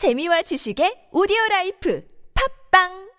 재미와 지식의 오디오 라이프. 팝빵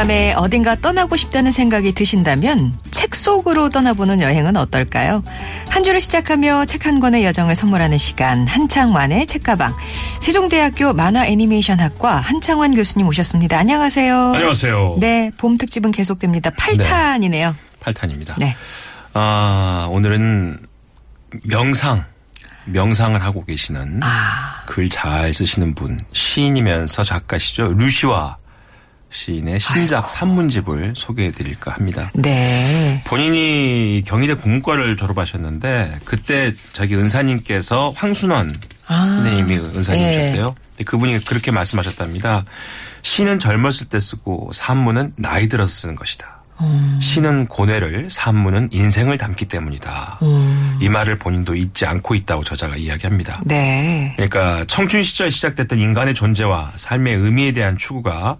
바람에 어딘가 떠나고 싶다는 생각이 드신다면 책 속으로 떠나보는 여행은 어떨까요? 한 주를 시작하며 책 한 권의 여정을 선물하는 시간 한창완의 책가방 세종대학교 만화 애니메이션학과 한창완 교수님 오셨습니다. 안녕하세요. 안녕하세요. 네, 봄 특집은 계속됩니다. 8탄이네요. 8탄입니다. 네. 아, 오늘은 명상, 명상을 하고 계시는 아, 글잘 쓰시는 분, 시인이면서 작가시죠. 루시와 시인의 신작 산문집을 소개해 드릴까 합니다. 네. 본인이 경희대 국문과를 졸업하셨는데 그때 자기 은사님께서 황순원 아. 선생님이 은사님이셨대요. 예. 근데 그분이 그렇게 말씀하셨답니다. 시는 젊었을 때 쓰고 산문은 나이 들어서 쓰는 것이다. 음. 시는 고뇌를 산문은 인생을 담기 때문이다. 음. 이 말을 본인도 잊지 않고 있다고 저자가 이야기합니다. 네. 그러니까 청춘 시절 시작됐던 인간의 존재와 삶의 의미에 대한 추구가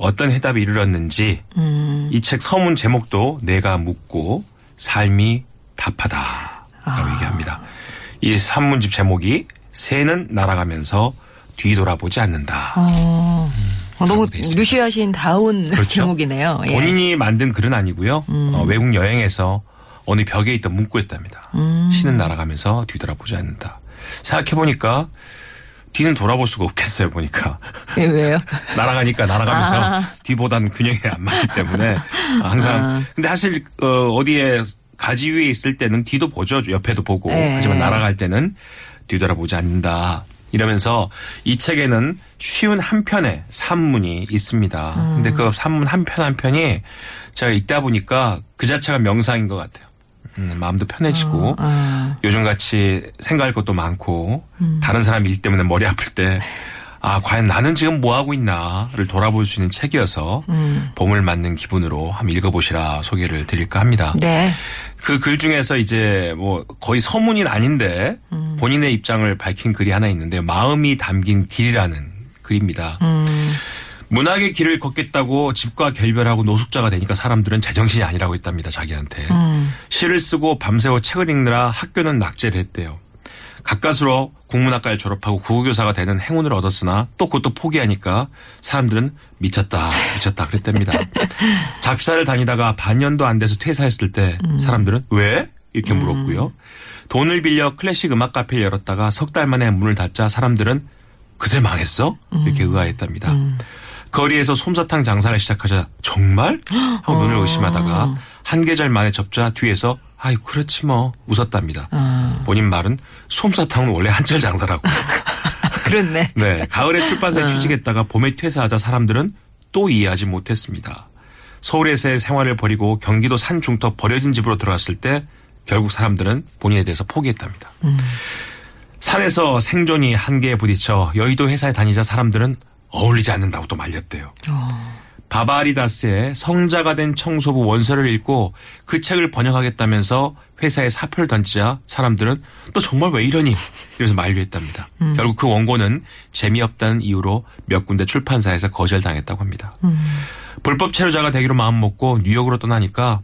어떤 해답에 이르렀는지 음. 이책 서문 제목도 내가 묻고 삶이 답하다. 라고 아. 얘기합니다. 이 산문집 제목이 새는 날아가면서 뒤돌아보지 않는다. 어, 어, 너무 시인 다운 그렇죠. 제목이네요. 예. 음. 본인이 만든 글은 아니고요. 어, 외국 여행에서 어느 벽에 있던 문구였답니다. 음. 신은 날아가면서 뒤돌아보지 않는다. 생각해보니까 뒤는 돌아볼 수가 없겠어요, 보니까. 예, 왜요? 날아가니까 날아가면서 아. 뒤보다는 균형이 안 맞기 때문에 항상. 근데 사실 어, 어디에 가지 위에 있을 때는 뒤도 보죠. 옆에도 보고. 네. 하지만 날아갈 때는 뒤돌아보지 않는다. 이러면서 이 책에는 쉬운 한 편의 산문이 있습니다. 근데 그 산문 한 편 한 편이 제가 읽다 보니까 그 자체가 명상인 것 같아요. 음, 마음도 편해지고 아. 요즘같이 생각할 것도 많고 다른 사람 일 때문에 머리 아플 때 아, 과연 나는 지금 뭐 하고 있나를 돌아볼 수 있는 책이어서 봄을 맞는 기분으로 한번 읽어보시라 소개를 드릴까 합니다. 네. 그 글 중에서 이제 뭐 거의 서문인 아닌데 본인의 입장을 밝힌 글이 하나 있는데 마음이 담긴 길이라는 글입니다. 문학의 길을 걷겠다고 집과 결별하고 노숙자가 되니까 사람들은 제정신이 아니라고 했답니다. 자기한테. 시를 쓰고 밤새워 책을 읽느라 학교는 낙제를 했대요. 가까스로 국문학과를 졸업하고 국어교사가 되는 행운을 얻었으나 또 그것도 포기하니까 사람들은 미쳤다 미쳤다 그랬답니다. 잡사를 다니다가 반년도 안 돼서 퇴사했을 때 사람들은 왜? 이렇게 물었고요. 돈을 빌려 클래식 음악 카페를 열었다가 석 달 만에 문을 닫자 사람들은 그새 망했어? 이렇게 의아했답니다. 거리에서 솜사탕 장사를 시작하자 정말? 하고 눈을 의심하다가 한 계절 만에 접자 뒤에서 아이 그렇지 뭐 웃었답니다. 본인 말은 솜사탕은 원래 한철 장사라고. 그렇네. 네, 가을에 출판사에 취직했다가 봄에 퇴사하자 사람들은 또 이해하지 못했습니다. 서울에서의 생활을 버리고 경기도 산 중턱 버려진 집으로 들어갔을 때 결국 사람들은 본인에 대해서 포기했답니다. 산에서 생존이 한계에 부딪혀 여의도 회사에 다니자 사람들은 어울리지 않는다고 또 말렸대요. 바바리다스의 성자가 된 청소부 원서를 읽고 그 책을 번역하겠다면서 회사에 사표를 던지자 사람들은 또 정말 왜 이러니? 이래서 만류했답니다. 결국 그 원고는 재미없다는 이유로 몇 군데 출판사에서 거절당했다고 합니다. 불법 체류자가 되기로 마음먹고 뉴욕으로 떠나니까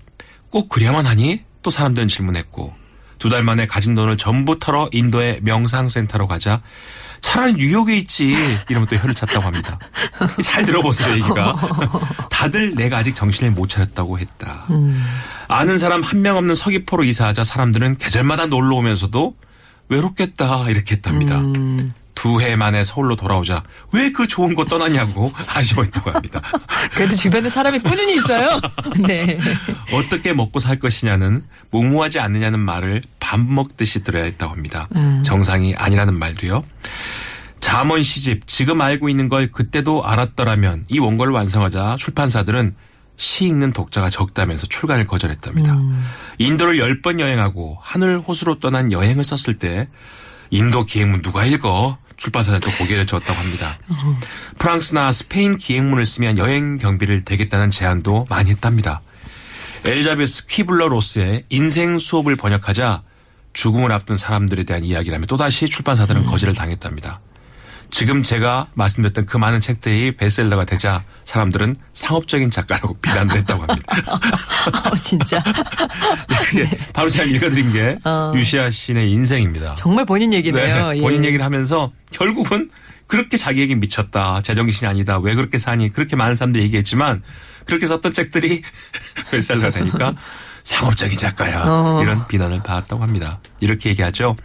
꼭 그래야만 하니? 또 사람들은 질문했고 두 달 만에 가진 돈을 전부 털어 인도의 명상센터로 가자 차라리 뉴욕에 있지 이러면 또 혀를 찼다고 합니다. 잘 들어보세요 얘기가. 다들 내가 아직 정신을 못 차렸다고 했다. 아는 사람 한 명 없는 서귀포로 이사하자 사람들은 계절마다 놀러 오면서도 외롭겠다 이렇게 했답니다. 두 해 만에 서울로 돌아오자 왜 그 좋은 곳 떠났냐고 아쉬워했다고 합니다. 그래도 주변에 사람이 꾸준히 있어요. 네. 어떻게 먹고 살 것이냐는 무모하지 않느냐는 말을 밥 먹듯이 들어야 했다고 합니다. 정상이 아니라는 말도요. 잠원 시집 지금 알고 있는 걸 그때도 알았더라면 이 원고를 완성하자 출판사들은 시 읽는 독자가 적다면서 출간을 거절했답니다. 인도를 열 번 여행하고 하늘 호수로 떠난 여행을 썼을 때 인도 기행문 누가 읽어? 출판사는 또 고개를 젓다고 합니다. 프랑스나 스페인 기행문을 쓰면 여행 경비를 대겠다는 제안도 많이 했답니다. 엘자베스 퀴블러 로스의 인생 수업을 번역하자 죽음을 앞둔 사람들에 대한 이야기라며 또다시 출판사들은 거절을 당했답니다. 지금 제가 말씀드렸던 그 많은 책들이 베스트셀러가 되자 사람들은 상업적인 작가라고 비난을 했다고 합니다. 어, 진짜. 그게 바로 제가 읽어드린 게 어. 유시아 시인의 인생입니다. 정말 본인 얘기네요. 네, 예. 본인 얘기를 하면서 결국은 그렇게 자기에게 미쳤다. 제정신이 아니다. 왜 그렇게 사니? 그렇게 많은 사람들이 얘기했지만 그렇게 썼던 책들이 베스트셀러가 되니까 상업적인 작가야. 어. 이런 비난을 받았다고 합니다. 이렇게 얘기하죠.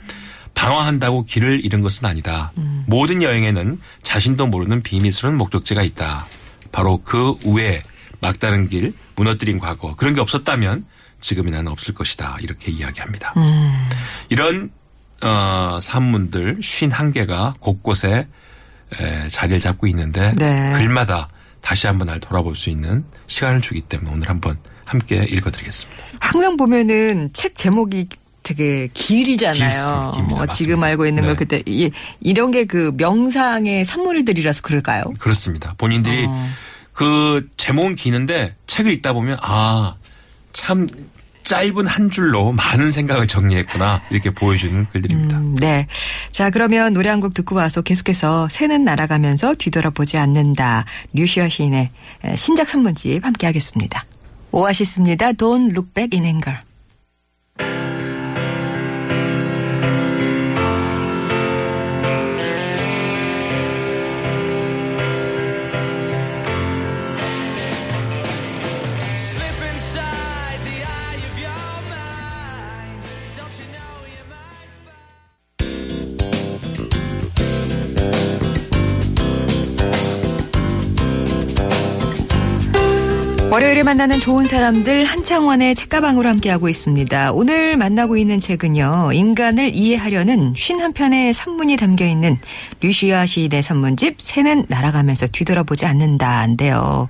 방황한다고 길을 잃은 것은 아니다. 음. 모든 여행에는 자신도 모르는 비밀스러운 목적지가 있다. 바로 그 우에 막다른 길, 무너뜨린 과거 그런 게 없었다면 지금의 나는 없을 것이다. 이렇게 이야기합니다. 음. 이런 어, 산문들 51개가 곳곳에 에, 자리를 잡고 있는데 네. 글마다 다시 한번 날 돌아볼 수 있는 시간을 주기 때문에 오늘 한번 함께 읽어드리겠습니다. 항상 보면은 책 제목이 되게. 깁니다. 뭐 지금. 알고 있는 걸 네. 그때 이, 이런 게 그 명상의 산물들이라서 그럴까요? 그렇습니다. 본인들이 어. 그 제목은 기는데 책을 읽다 보면 아 참 짧은 한 줄로 많은 생각을 정리했구나 이렇게 보여주는 글들입니다. 음, 네. 자, 그러면 노래 한 곡 듣고 와서 계속해서 새는 날아가면서 뒤돌아보지 않는다. 류시아 시인의 에, 신작 산문집 함께 하겠습니다. 오아시스입니다. Don't look back in anger. 월요일에 만나는 좋은 사람들 한창원의 책가방으로 함께하고 있습니다. 오늘 만나고 있는 책은요. 인간을 이해하려는 51편의 산문이 담겨있는 류시아 시인의 산문집 새는 날아가면서 뒤돌아보지 않는다인데요.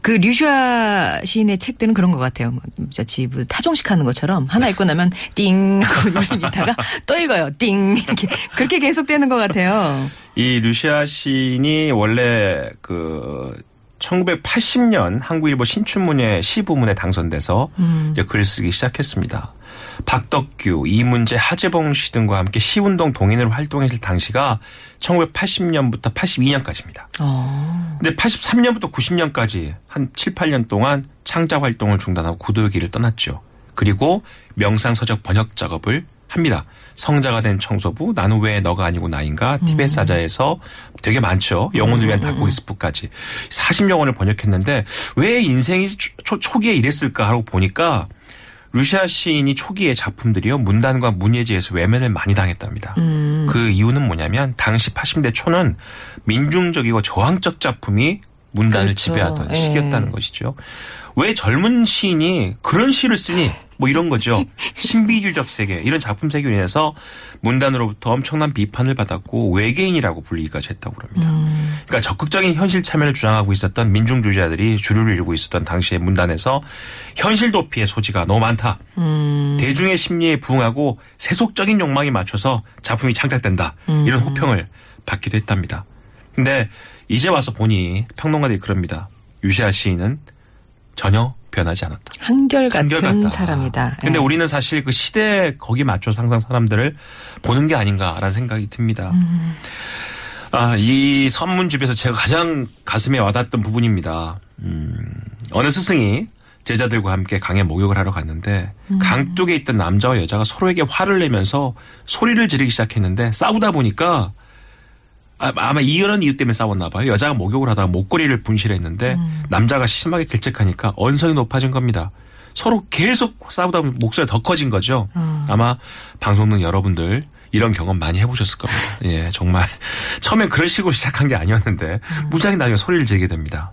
그 류시아 시인의 책들은 그런 것 같아요. 뭐 진짜 집 타종식 하는 것처럼 하나 읽고 나면 띵 하고 누르다가 또 읽어요. 띵 이렇게 그렇게 계속되는 것 같아요. 이 루시아 시인이 원래 그 1980년 한국일보 신춘문예 시부문에 당선돼서 이제 글 쓰기 시작했습니다. 박덕규, 이문재, 하재봉 씨 등과 함께 시운동 동인으로 활동했을 당시가 1980년부터 82년까지입니다. 어. 근데 83년부터 90년까지 한 7, 8년 동안 창작 활동을 중단하고 구도의 길을 떠났죠. 그리고 명상서적 번역 작업을 합니다. 성자가 된 청소부, 나는 왜 너가 아니고 나인가, 티베트 사자에서 되게 많죠. 영혼을 위한 닭고기스프까지. 40영혼을 번역했는데 왜 인생이 초, 초기에 이랬을까 하고 보니까 루시아 시인이 초기의 작품들이요. 문단과 문예지에서 외면을 많이 당했답니다. 그 이유는 뭐냐면 당시 80대 초는 민중적이고 저항적 작품이 문단을 그렇죠. 지배하던 예. 시기였다는 것이죠. 왜 젊은 시인이 그런 시를 쓰니? 뭐 이런 거죠. 신비주의적 세계 이런 작품 세계로 인해서 문단으로부터 엄청난 비판을 받았고 외계인이라고 불리기까지 했다고 그럽니다. 그러니까 적극적인 현실 참여를 주장하고 있었던 민중주의자들이 주류를 이루고 있었던 당시의 문단에서 현실 도피의 소지가 너무 많다. 대중의 심리에 부응하고 세속적인 욕망에 맞춰서 작품이 창작된다. 이런 호평을 받기도 했답니다. 근데 이제 와서 보니 평론가들이 그럽니다. 유시아 시인은 전혀 변하지 않았다. 한결같은 한결같다. 사람이다. 근데 예. 우리는 사실 그 시대 거기 맞춰 항상 사람들을 보는 게 아닌가라는 생각이 듭니다. 아, 이 선문집에서 제가 가장 가슴에 와닿았던 부분입니다. 음, 어느 스승이 제자들과 함께 강에 목욕을 하러 갔는데 강둑에 있던 남자와 여자가 서로에게 화를 내면서 소리를 지르기 시작했는데 싸우다 보니까 아, 아마 이런 이유 때문에 싸웠나 봐요. 여자가 목욕을 하다가 목걸이를 분실했는데 남자가 심하게 질책하니까 언성이 높아진 겁니다. 서로 계속 싸우다 보면 목소리가 더 커진 거죠. 아마 방송 듣는 여러분들 이런 경험 많이 해보셨을 겁니다. 예, 정말 처음엔 그런 식으로 시작한 게 아니었는데 무작위 나중에 소리를 지르게 됩니다.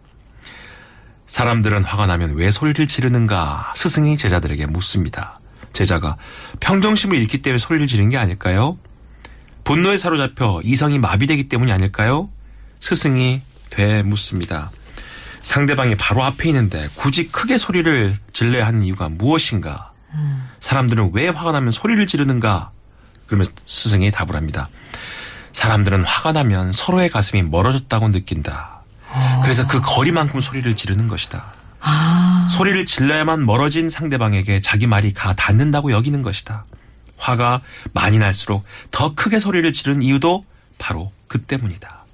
사람들은 화가 나면 왜 소리를 지르는가 스승이 제자들에게 묻습니다. 제자가 평정심을 잃기 때문에 소리를 지르는 게 아닐까요? 분노에 사로잡혀 이성이 마비되기 때문이 아닐까요? 스승이 되묻습니다. 상대방이 바로 앞에 있는데 굳이 크게 소리를 질러야 하는 이유가 무엇인가? 사람들은 왜 화가 나면 소리를 지르는가? 그러면 스승이 답을 합니다. 사람들은 화가 나면 서로의 가슴이 멀어졌다고 느낀다. 그래서 그 거리만큼 소리를 지르는 것이다. 소리를 질러야만 멀어진 상대방에게 자기 말이 가 닿는다고 여기는 것이다. 화가 많이 날수록 더 크게 소리를 지르는 이유도 바로 그 때문이다.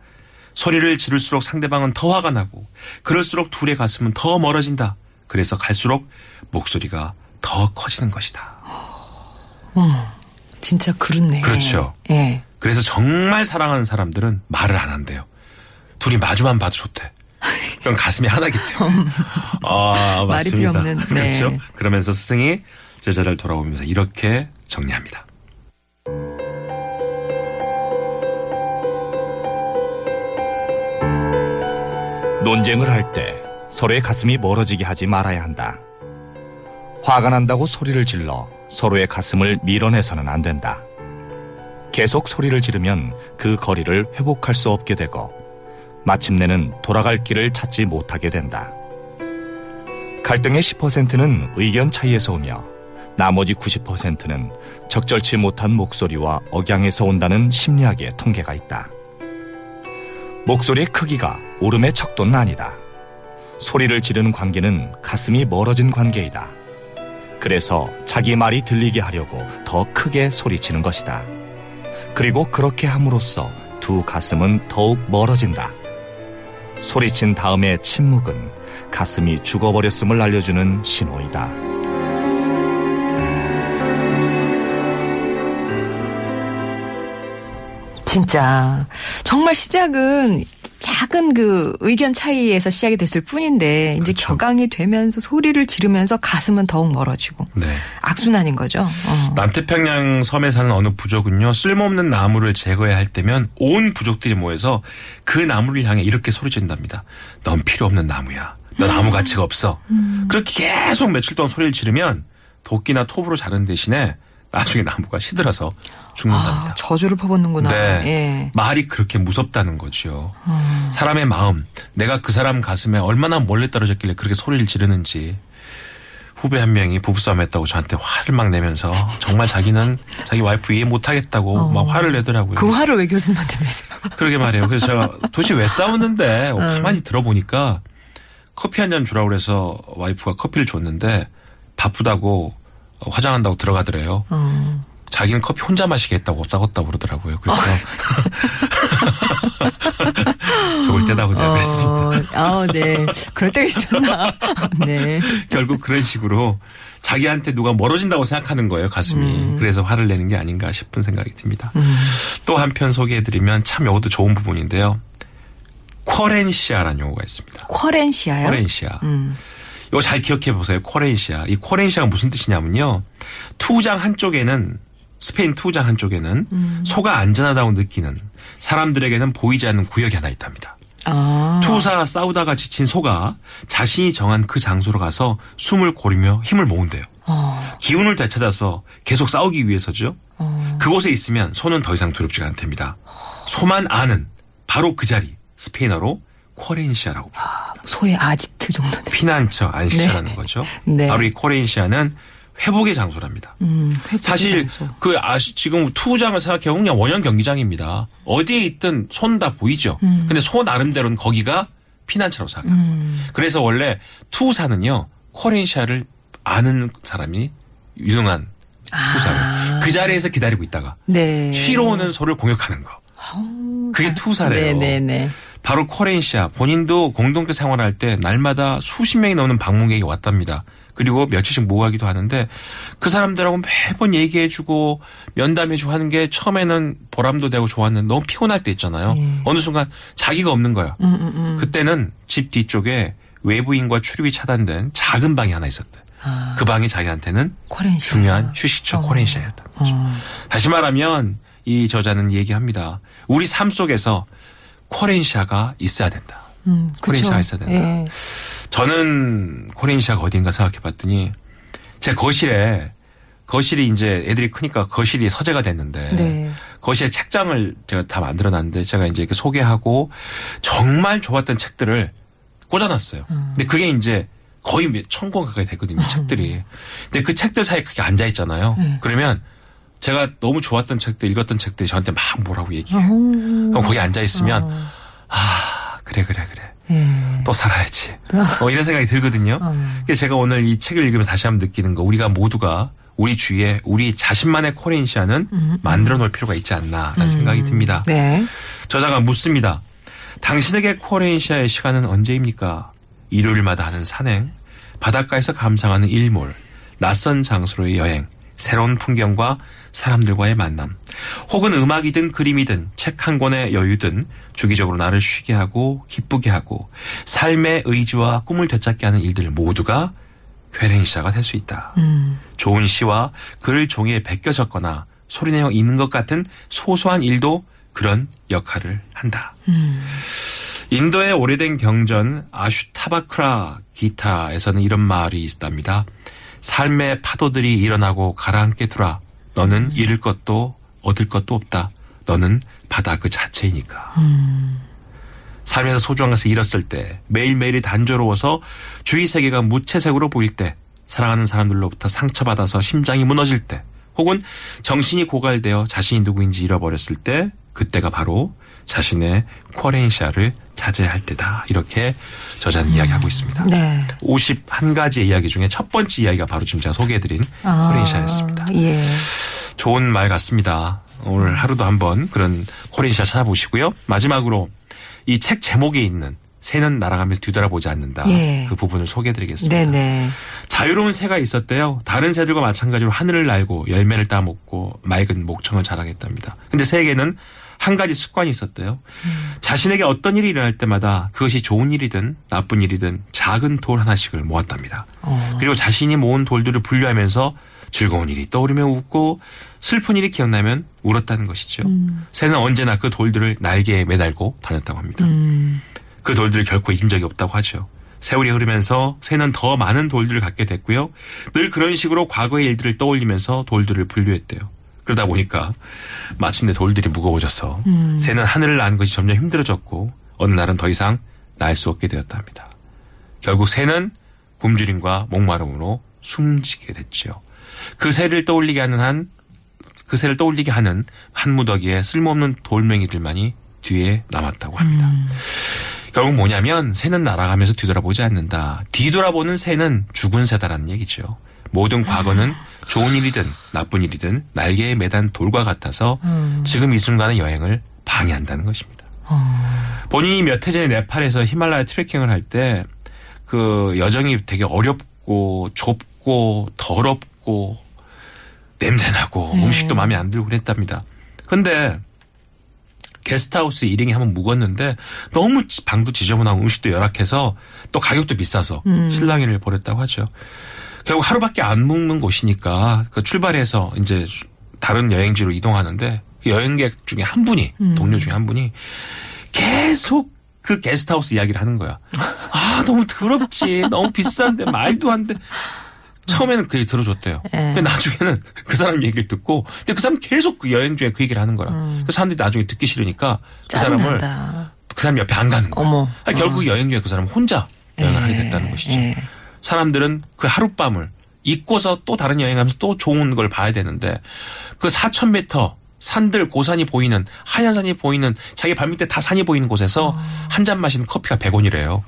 소리를 지를수록 상대방은 더 화가 나고 그럴수록 둘의 가슴은 더 멀어진다. 그래서 갈수록 목소리가 더 커지는 것이다. 진짜 그렇네. 그렇죠. 예. 그래서 정말 사랑하는 사람들은 말을 안 한대요. 둘이 마주만 봐도 좋대. 그럼 가슴이 하나기 때문에. 아, 말이 맞습니다. 필요 없는, 네. 그렇죠. 그러면서 스승이 제자를 돌아오면서 이렇게 정리합니다. 논쟁을 할 때 서로의 가슴이 멀어지게 하지 말아야 한다. 화가 난다고 소리를 질러 서로의 가슴을 밀어내서는 안 된다. 계속 소리를 지르면 그 거리를 회복할 수 없게 되고 마침내는 돌아갈 길을 찾지 못하게 된다. 갈등의 10%는 의견 차이에서 오며 나머지 90%는 적절치 못한 목소리와 억양에서 온다는 심리학의 통계가 있다. 목소리의 크기가 울음의 척도는 아니다. 소리를 지르는 관계는 가슴이 멀어진 관계이다. 그래서 자기 말이 들리게 하려고 더 크게 소리치는 것이다. 그리고 그렇게 함으로써 두 가슴은 더욱 멀어진다. 소리친 다음의 침묵은 가슴이 죽어버렸음을 알려주는 신호이다. 진짜 정말 시작은 작은 그 의견 차이에서 시작이 됐을 뿐인데 이제 그렇죠. 격앙이 되면서 소리를 지르면서 가슴은 더욱 멀어지고 네. 악순환인 거죠. 어. 남태평양 섬에 사는 어느 부족은요, 쓸모없는 나무를 제거해야 할 때면 온 부족들이 모여서 그 나무를 향해 이렇게 소리친답니다. 넌 필요 없는 나무야. 넌 아무 가치가 없어. 그렇게 계속 며칠 동안 소리를 지르면 도끼나 톱으로 자른 대신에 나중에 나무가 시들어서 죽는답니다. 아, 저주를 퍼붓는구나. 네. 예. 말이 그렇게 무섭다는 거죠. 사람의 마음, 내가 그 사람 가슴에 얼마나 멀리 떨어졌길래 그렇게 소리를 지르는지. 후배 한 명이 부부싸움 했다고 저한테 화를 막 내면서 정말 자기는 자기 와이프 이해 못 하겠다고 막 화를 내더라고요. 그 화를 왜 교수님한테 내세요? 그러게 말이에요. 그래서 제가 도대체 왜 싸우는데 어, 가만히 들어보니까 커피 한 잔 주라고 그래서 와이프가 커피를 줬는데 바쁘다고 어, 화장한다고 들어가더래요. 어. 자기는 커피 혼자 마시겠다고 싸웠다고 그러더라고요. 그래서 좋을 때다고 제가 그랬습니다. 어, 아, 네. 그럴 때가 있었나. 네. 결국 그런 식으로 자기한테 누가 멀어진다고 생각하는 거예요, 가슴이. 그래서 화를 내는 게 아닌가 싶은 생각이 듭니다. 또 한편 소개해드리면 참 이것도 좋은 부분인데요. 쿼렌시아라는 용어가 있습니다. 쿼렌시아요? 쿼렌시아. 음. 이거 잘 기억해 보세요. 쿼렌시아. 이 쿼렌시아가 무슨 뜻이냐면요. 투장 한쪽에는 스페인 투장 한쪽에는 음. 소가 안전하다고 느끼는 사람들에게는 보이지 않는 구역이 하나 있답니다. 아. 투우사와 싸우다가 지친 소가 자신이 정한 그 장소로 가서 숨을 고르며 힘을 모은대요. 어. 기운을 되찾아서 계속 싸우기 위해서죠. 어. 그곳에 있으면 소는 더 이상 두렵지가 않답니다. 소만 아는 바로 그 자리 스페인어로 querencia라고 부릅니다. 소의 아지트 정도네. 피난처 안식처라는 네. 거죠. 네. 바로 이 querencia는 회복의 장소랍니다. 음, 회복의 사실 장소. 그 아시 지금 투우장을 생각해 보면 그냥 원형 경기장입니다. 어디에 있든 손 다 보이죠. 음. 근데 소 나름대로는 거기가 피난처라고 생각해요. 그래서 원래 투사는요 쿼렌시아를 아는 사람이 유능한 투사를 그 자리에서 기다리고 있다가 아. 네. 쉬러 오는 소를 공격하는 거. 그게 투사래요. 네네네. 바로 코렌시아 본인도 공동체 생활할 때 날마다 수십 명이 넘는 방문객이 왔답니다. 그리고 며칠씩 모아기도 하는데 그 사람들하고 매번 얘기해주고 면담해주고 하는 게 처음에는 보람도 되고 좋았는데 너무 피곤할 때 있잖아요. 예. 어느 순간 자기가 없는 거야. 음, 그때는 집 뒤쪽에 외부인과 출입이 차단된 작은 방이 하나 있었대. 아. 그 방이 자기한테는 코렌시아. 중요한 휴식처 코렌시아였던 거죠. 어. 다시 말하면 이 저자는 얘기합니다. 우리 삶 속에서 코렌시아가 있어야 된다. 음. 코렌시아가 있어야 된다. 예. 저는 코렌시아가 어딘가 생각해 봤더니 제 거실에 거실이 이제 애들이 크니까 거실이 서재가 됐는데 네. 거실에 책장을 제가 다 만들어 놨는데 제가 이제 이렇게 소개하고 정말 좋았던 책들을 꽂아놨어요. 근데 그게 이제 거의 몇 천 권 가까이 되거든요, 책들이. 근데 그 책들 사이에 그렇게 앉아 있잖아요. 그러면 제가 너무 좋았던 책들, 읽었던 책들이 저한테 막 뭐라고 얘기해요. 그럼 거기 앉아 있으면 아 그래 그래 그래 예. 또 살아야지. 어, 이런 생각이 들거든요. 그래서 제가 오늘 이 책을 읽으면서 다시 한번 느끼는 거, 우리가 모두가 우리 주위에 우리 자신만의 코렌시아는 만들어 놓을 필요가 있지 않나라는 생각이 듭니다. 네. 저자가 묻습니다. 당신에게 코렌시아의 시간은 언제입니까? 일요일마다 하는 산행, 바닷가에서 감상하는 일몰, 낯선 장소로의 여행, 새로운 풍경과 사람들과의 만남, 혹은 음악이든 그림이든 책 한 권의 여유든 주기적으로 나를 쉬게 하고 기쁘게 하고 삶의 의지와 꿈을 되찾게 하는 일들 모두가 쾌렌시아가 될 수 있다. 좋은 시와 글을 종이에 베껴 적거나 소리내어 읽는 것 같은 소소한 일도 그런 역할을 한다. 인도의 오래된 경전 아슈타바크라 기타에서는 이런 말이 있답니다. 삶의 파도들이 일어나고 가라앉게 두라. 너는 잃을 것도 얻을 것도 없다. 너는 바다 그 자체이니까. 삶에서 소중한 것을 잃었을 때, 매일매일이 단조로워서 주위 세계가 무채색으로 보일 때, 사랑하는 사람들로부터 상처받아서 심장이 무너질 때, 혹은 정신이 고갈되어 자신이 누구인지 잃어버렸을 때, 그때가 바로 자신의 코렌시아를 자제할 때다. 이렇게 저자는 이야기하고 있습니다. 네. 51가지의 이야기 중에 첫 번째 이야기가 바로 지금 제가 소개해드린 아, 코렌시아였습니다. 예. 좋은 말 같습니다. 오늘 하루도 한번 그런 코렌시아 찾아보시고요. 마지막으로 이 책 제목에 있는 새는 날아가면서 뒤돌아보지 않는다. 예. 그 부분을 소개해드리겠습니다. 네네. 자유로운 새가 있었대요. 다른 새들과 마찬가지로 하늘을 날고 열매를 따먹고 맑은 목청을 자라겠답니다. 근데 새에게는 한 가지 습관이 있었대요. 자신에게 어떤 일이 일어날 때마다 그것이 좋은 일이든 나쁜 일이든 작은 돌 하나씩을 모았답니다. 그리고 자신이 모은 돌들을 분류하면서 즐거운 일이 떠오르며 웃고 슬픈 일이 기억나면 울었다는 것이죠. 새는 언제나 그 돌들을 날개에 매달고 다녔다고 합니다. 그 돌들을 결코 잊은 적이 없다고 하죠. 세월이 흐르면서 새는 더 많은 돌들을 갖게 됐고요. 늘 그런 식으로 과거의 일들을 떠올리면서 돌들을 분류했대요. 그러다 보니까 마침내 돌들이 무거워져서 새는 하늘을 나는 것이 점점 힘들어졌고 어느 날은 더 이상 날 수 없게 되었답니다. 결국 새는 굶주림과 목마름으로 숨지게 됐죠. 그 새를 떠올리게 하는 한, 그 새를 떠올리게 하는 한 무더기에 쓸모없는 돌멩이들만이 뒤에 남았다고 합니다. 결국 뭐냐면 새는 날아가면서 뒤돌아보지 않는다. 뒤돌아보는 새는 죽은 새다라는 얘기죠. 모든 과거는 좋은 일이든 나쁜 일이든 날개에 매단 돌과 같아서 지금 이 순간의 여행을 방해한다는 것입니다. 본인이 몇 해 전에 네팔에서 히말라야 트레킹을 할 때 그 여정이 되게 어렵고 좁고 더럽고 냄새나고 음식도 마음에 안 들고 그랬답니다. 근데 게스트하우스 1인이 한번 묵었는데 너무 지- 방도 지저분하고 음식도 열악해서 또 가격도 비싸서 실랑이를 벌였다고 하죠. 결국 하루밖에 안 묵는 곳이니까 그 출발해서 이제 다른 여행지로 이동하는데 그 여행객 중에 한 분이 동료 중에 한 분이 계속 그 게스트하우스 이야기를 하는 거야. 아 너무 더럽지 너무 비싼데 말도 안 돼. 처음에는 그 얘기 들어줬대요. 근데 나중에는 그 사람 얘기를 듣고, 근데 그 사람 계속 그 여행 중에 그 얘기를 하는 거라. 그 사람들이 나중에 듣기 싫으니까 그 사람을. 그 사람 옆에 안 가는 거야. 어머. 아니, 결국 여행 중에 그 사람은 혼자 여행을 하게 됐다는 것이죠. 예. 사람들은 그 하룻밤을 잊고서 또 다른 여행하면서 또 좋은 걸 봐야 되는데 그 4,000m 산들 고산이 보이는 하얀 산이 보이는 자기 발밑에 다 산이 보이는 곳에서 한잔 마시는 커피가 100원이래요.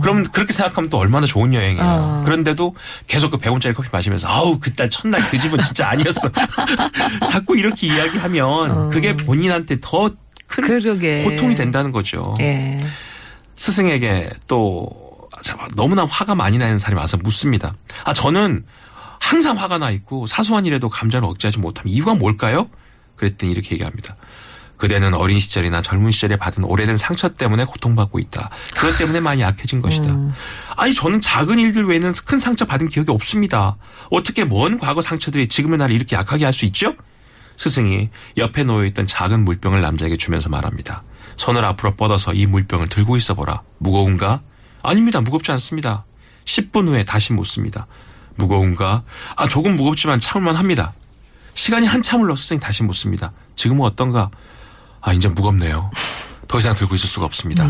그럼 그렇게 생각하면 또 얼마나 좋은 여행이에요. 어. 그런데도 계속 그 100원짜리 커피 마시면서 아우 그날 첫날 그 집은 진짜 아니었어. 자꾸 이렇게 이야기하면 그게 본인한테 더 큰. 고통이 된다는 거죠. 예. 스승에게 또 자, 너무나 화가 많이 나는 사람이 와서 묻습니다. 아 저는 항상 화가 나 있고 사소한 일에도 감정을 억제하지 못하면 이유가 뭘까요? 그랬더니 이렇게 얘기합니다. 그대는 어린 시절이나 젊은 시절에 받은 오래된 상처 때문에 고통받고 있다. 그것 때문에 많이 약해진 것이다. 아니 저는 작은 일들 외에는 큰 상처 받은 기억이 없습니다. 어떻게 먼 과거 상처들이 지금의 나를 이렇게 약하게 할 수 있죠? 스승이 옆에 놓여있던 작은 물병을 남자에게 주면서 말합니다. 손을 앞으로 뻗어서 이 물병을 들고 있어 보라. 무거운가? 아닙니다. 무겁지 않습니다. 10분 후에 다시 묻습니다. 무거운가? 아, 조금 무겁지만 참을만 합니다. 시간이 한참을 흘러 스승이 다시 묻습니다. 지금은 어떤가? 아, 이제 무겁네요. 더 이상 들고 있을 수가 없습니다.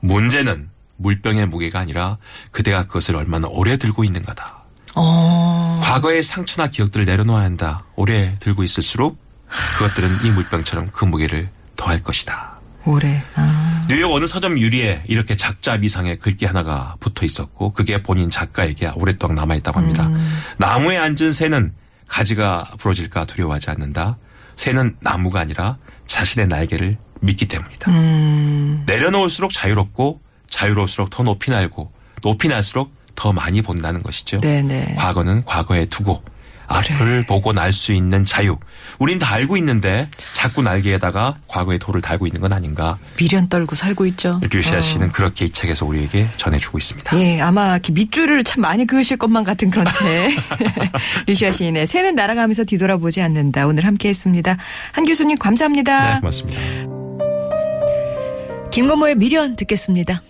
문제는 물병의 무게가 아니라 그대가 그것을 얼마나 오래 들고 있는가다. 어. 과거의 상처나 기억들을 내려놓아야 한다. 오래 들고 있을수록 그것들은 이 물병처럼 그 무게를 더할 것이다. 오래. 아. 뉴욕 어느 서점 유리에 이렇게 작자 미상의 글귀 하나가 붙어 있었고 그게 본인 작가에게 오랫동안 남아 있다고 합니다. 나무에 앉은 새는 가지가 부러질까 두려워하지 않는다. 새는 나무가 아니라 자신의 날개를 믿기 때문이다. 내려놓을수록 자유롭고 자유로울수록 더 높이 날고 높이 날수록 더 많이 본다는 것이죠. 네네. 과거는 과거에 두고 앞을 보고 날 수 있는 자유. 우린 다 알고 있는데 자꾸 날개에다가 과거의 돌을 달고 있는 건 아닌가. 미련 떨고 살고 있죠. 류시아 씨는 그렇게 이 책에서 우리에게 전해주고 있습니다. 예, 아마 이렇게 밑줄을 참 많이 그으실 것만 같은 그런 책. 류시아 시인의 새는 날아가면서 뒤돌아보지 않는다. 오늘 함께 했습니다. 한 교수님 감사합니다. 네, 고맙습니다. 김건모의 미련 듣겠습니다.